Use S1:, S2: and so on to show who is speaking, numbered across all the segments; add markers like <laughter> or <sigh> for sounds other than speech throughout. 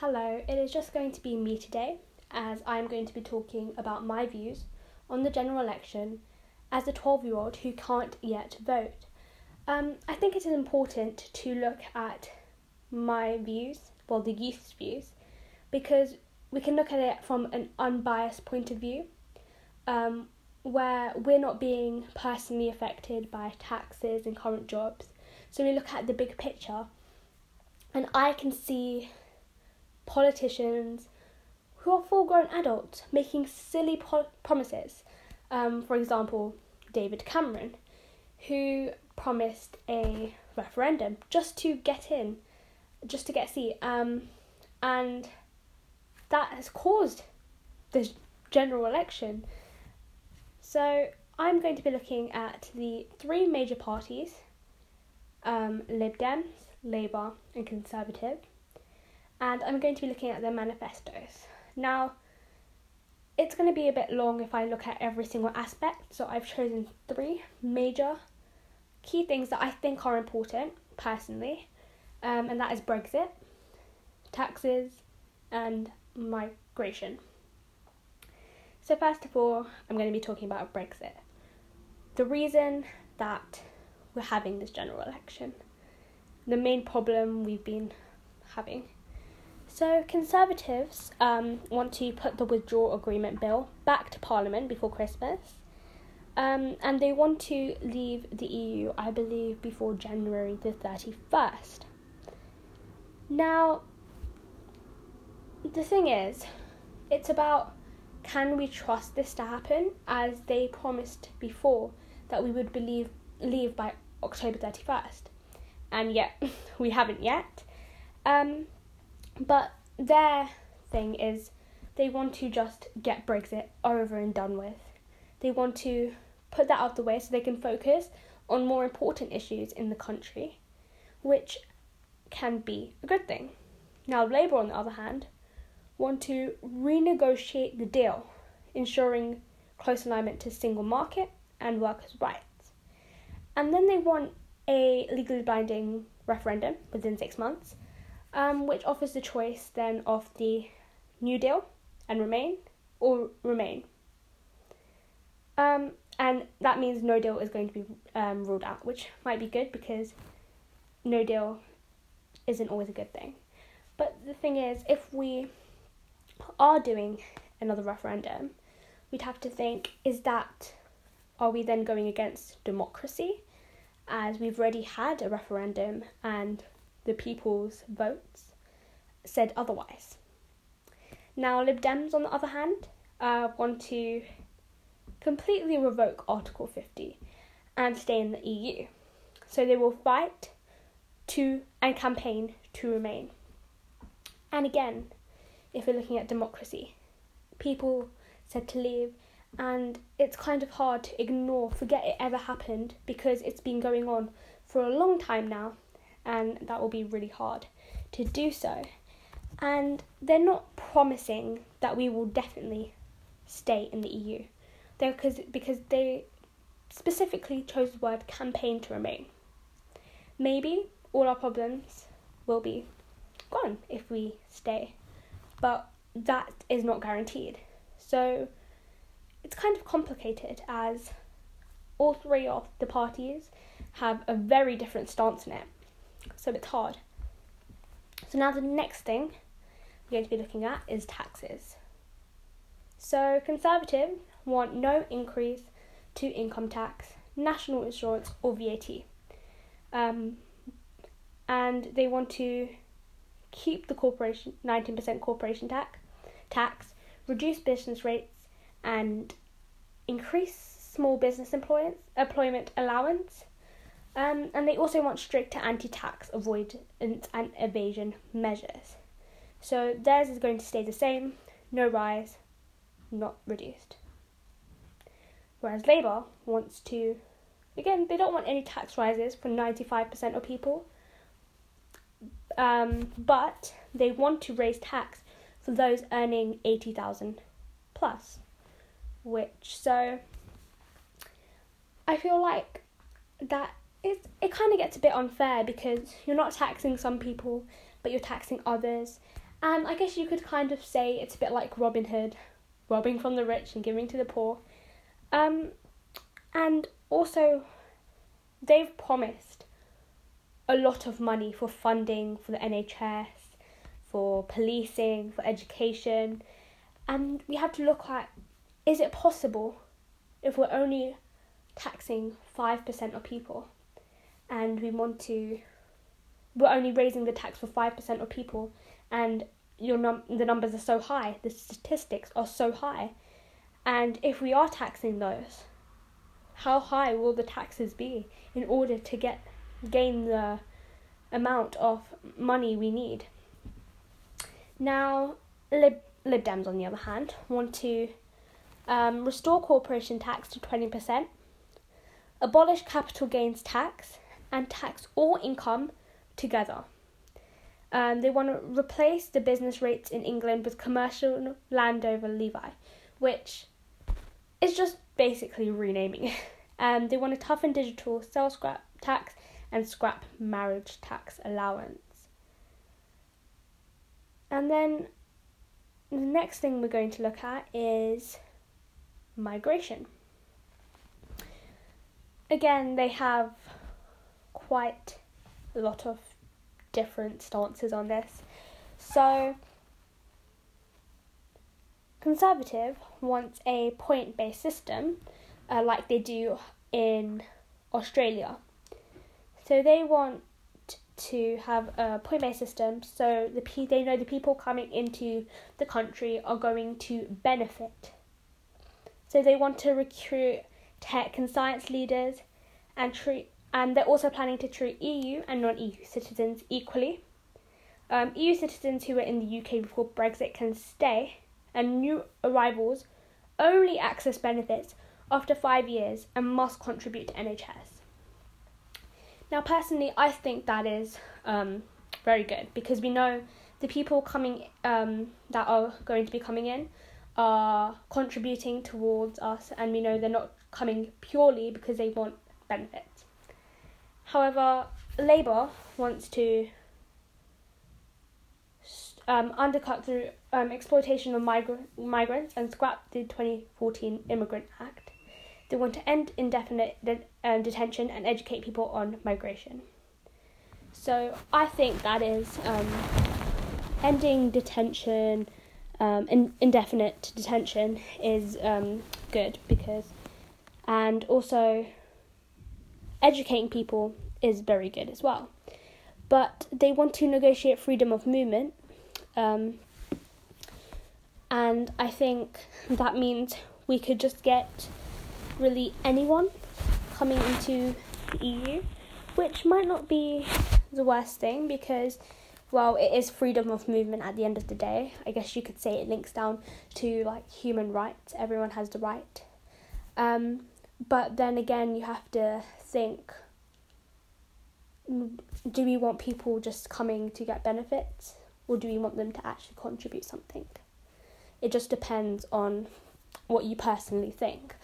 S1: Hello, it is just going to be me today, as I'm going to be talking about my views on the general election as a 12 year old who can't yet vote. Um, I think it is important to look at my views, well, the youth's views, because we can look at it from an unbiased point of view, um, where we're not being personally affected by taxes and current jobs. So we look at the big picture, and I can see politicians who are full grown adults making silly po- promises. Um, for example, David Cameron, who promised a referendum just to get in, just to get a seat. Um, and that has caused this general election. So I'm going to be looking at the three major parties um, Lib Dems, Labour, and Conservative and I'm going to be looking at their manifestos. Now, it's going to be a bit long if I look at every single aspect, so I've chosen three major key things that I think are important personally, um, and that is Brexit, taxes, and migration. So, first of all, I'm going to be talking about Brexit. The reason that we're having this general election, the main problem we've been having so, Conservatives um, want to put the withdrawal agreement bill back to Parliament before Christmas. Um, and they want to leave the EU, I believe, before January the 31st. Now, the thing is, it's about can we trust this to happen as they promised before that we would believe leave by October 31st. And yet, <laughs> we haven't yet. Um, but their thing is they want to just get Brexit over and done with. They want to put that out of the way so they can focus on more important issues in the country, which can be a good thing. Now, Labour, on the other hand, want to renegotiate the deal, ensuring close alignment to single market and workers' rights. And then they want a legally binding referendum within six months um, which offers the choice then of the New Deal and Remain or Remain. Um, and that means no deal is going to be um, ruled out, which might be good because no deal isn't always a good thing. But the thing is, if we are doing another referendum, we'd have to think is that, are we then going against democracy? As we've already had a referendum and the people's votes said otherwise. Now, Lib Dems, on the other hand, uh, want to completely revoke Article 50 and stay in the EU. So they will fight to and campaign to remain. And again, if we're looking at democracy, people said to leave, and it's kind of hard to ignore, forget it ever happened because it's been going on for a long time now and that will be really hard to do so. And they're not promising that we will definitely stay in the EU. They're because because they specifically chose the word campaign to remain. Maybe all our problems will be gone if we stay, but that is not guaranteed. So it's kind of complicated as all three of the parties have a very different stance in it so it's hard. So now the next thing we're going to be looking at is taxes. So Conservative want no increase to income tax, national insurance, or VAT. Um, and they want to keep the corporation 19% corporation tax, tax, reduce business rates, and increase small business employment, employment allowance um, and they also want stricter anti tax avoidance and evasion measures. So theirs is going to stay the same, no rise, not reduced. Whereas Labour wants to, again, they don't want any tax rises for 95% of people, um, but they want to raise tax for those earning 80,000 plus, which, so I feel like that it it kind of gets a bit unfair because you're not taxing some people, but you're taxing others, And I guess you could kind of say it's a bit like Robin Hood, robbing from the rich and giving to the poor. Um, and also, they've promised a lot of money for funding for the NHS, for policing, for education. And we have to look at is it possible if we're only taxing 5% of people and we want to we're only raising the tax for 5% of people and your num- the numbers are so high the statistics are so high. And if we are taxing those how high will the taxes be in order to get gain the amount of money we need? Now lib, lib dems on the other hand want to um, restore corporation tax to 20% abolish capital gains tax and tax all income together. Um, they want to replace the business rates in England with commercial landowner levy, which is just basically renaming it. <laughs> Um, they want to toughen digital sales scrap tax and scrap marriage tax allowance. And then the next thing we're going to look at is migration. Again, they have quite a lot of different stances on this. So, Conservative wants a point based system uh, like they do in Australia. So, they want to have a point based system so the they know the people coming into the country are going to benefit. So, they want to recruit tech and science leaders and treat and they're also planning to treat EU and non EU citizens equally. Um, EU citizens who were in the UK before Brexit can stay, and new arrivals only access benefits after five years and must contribute to NHS. Now, personally, I think that is um, very good because we know the people coming um, that are going to be coming in are contributing towards us, and we know they're not coming purely because they want benefits. However, Labour wants to um, undercut through um, exploitation of migra- migrants and scrap the 2014 Immigrant Act. They want to end indefinite de- um, detention and educate people on migration. So I think that is um, ending detention, um, in- indefinite detention is um, good because, and also educating people is very good as well. But they want to negotiate freedom of movement, um, and I think that means we could just get really anyone coming into the EU, which might not be the worst thing because, well, it is freedom of movement at the end of the day. I guess you could say it links down to like human rights, everyone has the right. Um, but then again, you have to think do we want people just coming to get benefits or do we want them to actually contribute something? It just depends on what you personally think.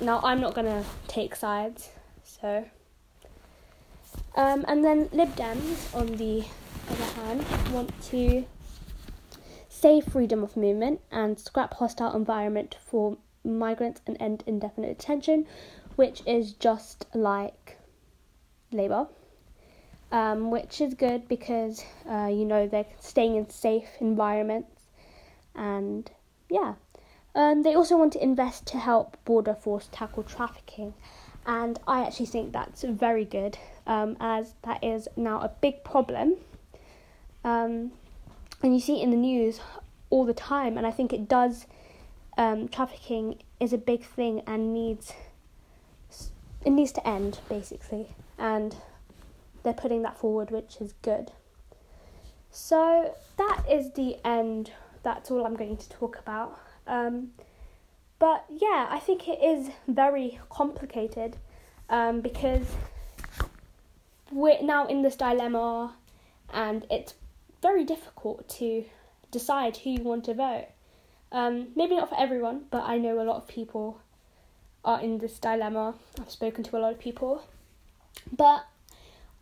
S1: Now, I'm not going to take sides, so. Um, and then Lib Dems, on the other hand, want to save freedom of movement and scrap hostile environment for migrants and end indefinite detention, which is just like Labour um, which is good because uh, you know they're staying in safe environments, and yeah. Um, they also want to invest to help Border Force tackle trafficking, and I actually think that's very good, um, as that is now a big problem. Um, and you see it in the news all the time, and I think it does. Um, trafficking is a big thing and needs it needs to end basically, and they're putting that forward, which is good. So that is the end. That's all I'm going to talk about. Um, but yeah, I think it is very complicated um, because we're now in this dilemma and it's very difficult to decide who you want to vote. Um, maybe not for everyone, but I know a lot of people are in this dilemma. I've spoken to a lot of people. But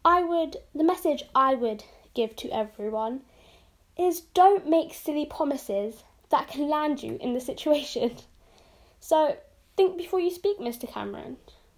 S1: I would, the message I would give to everyone is don't make silly promises that can land you in the situation. <laughs> So think before you speak, Mr. Cameron.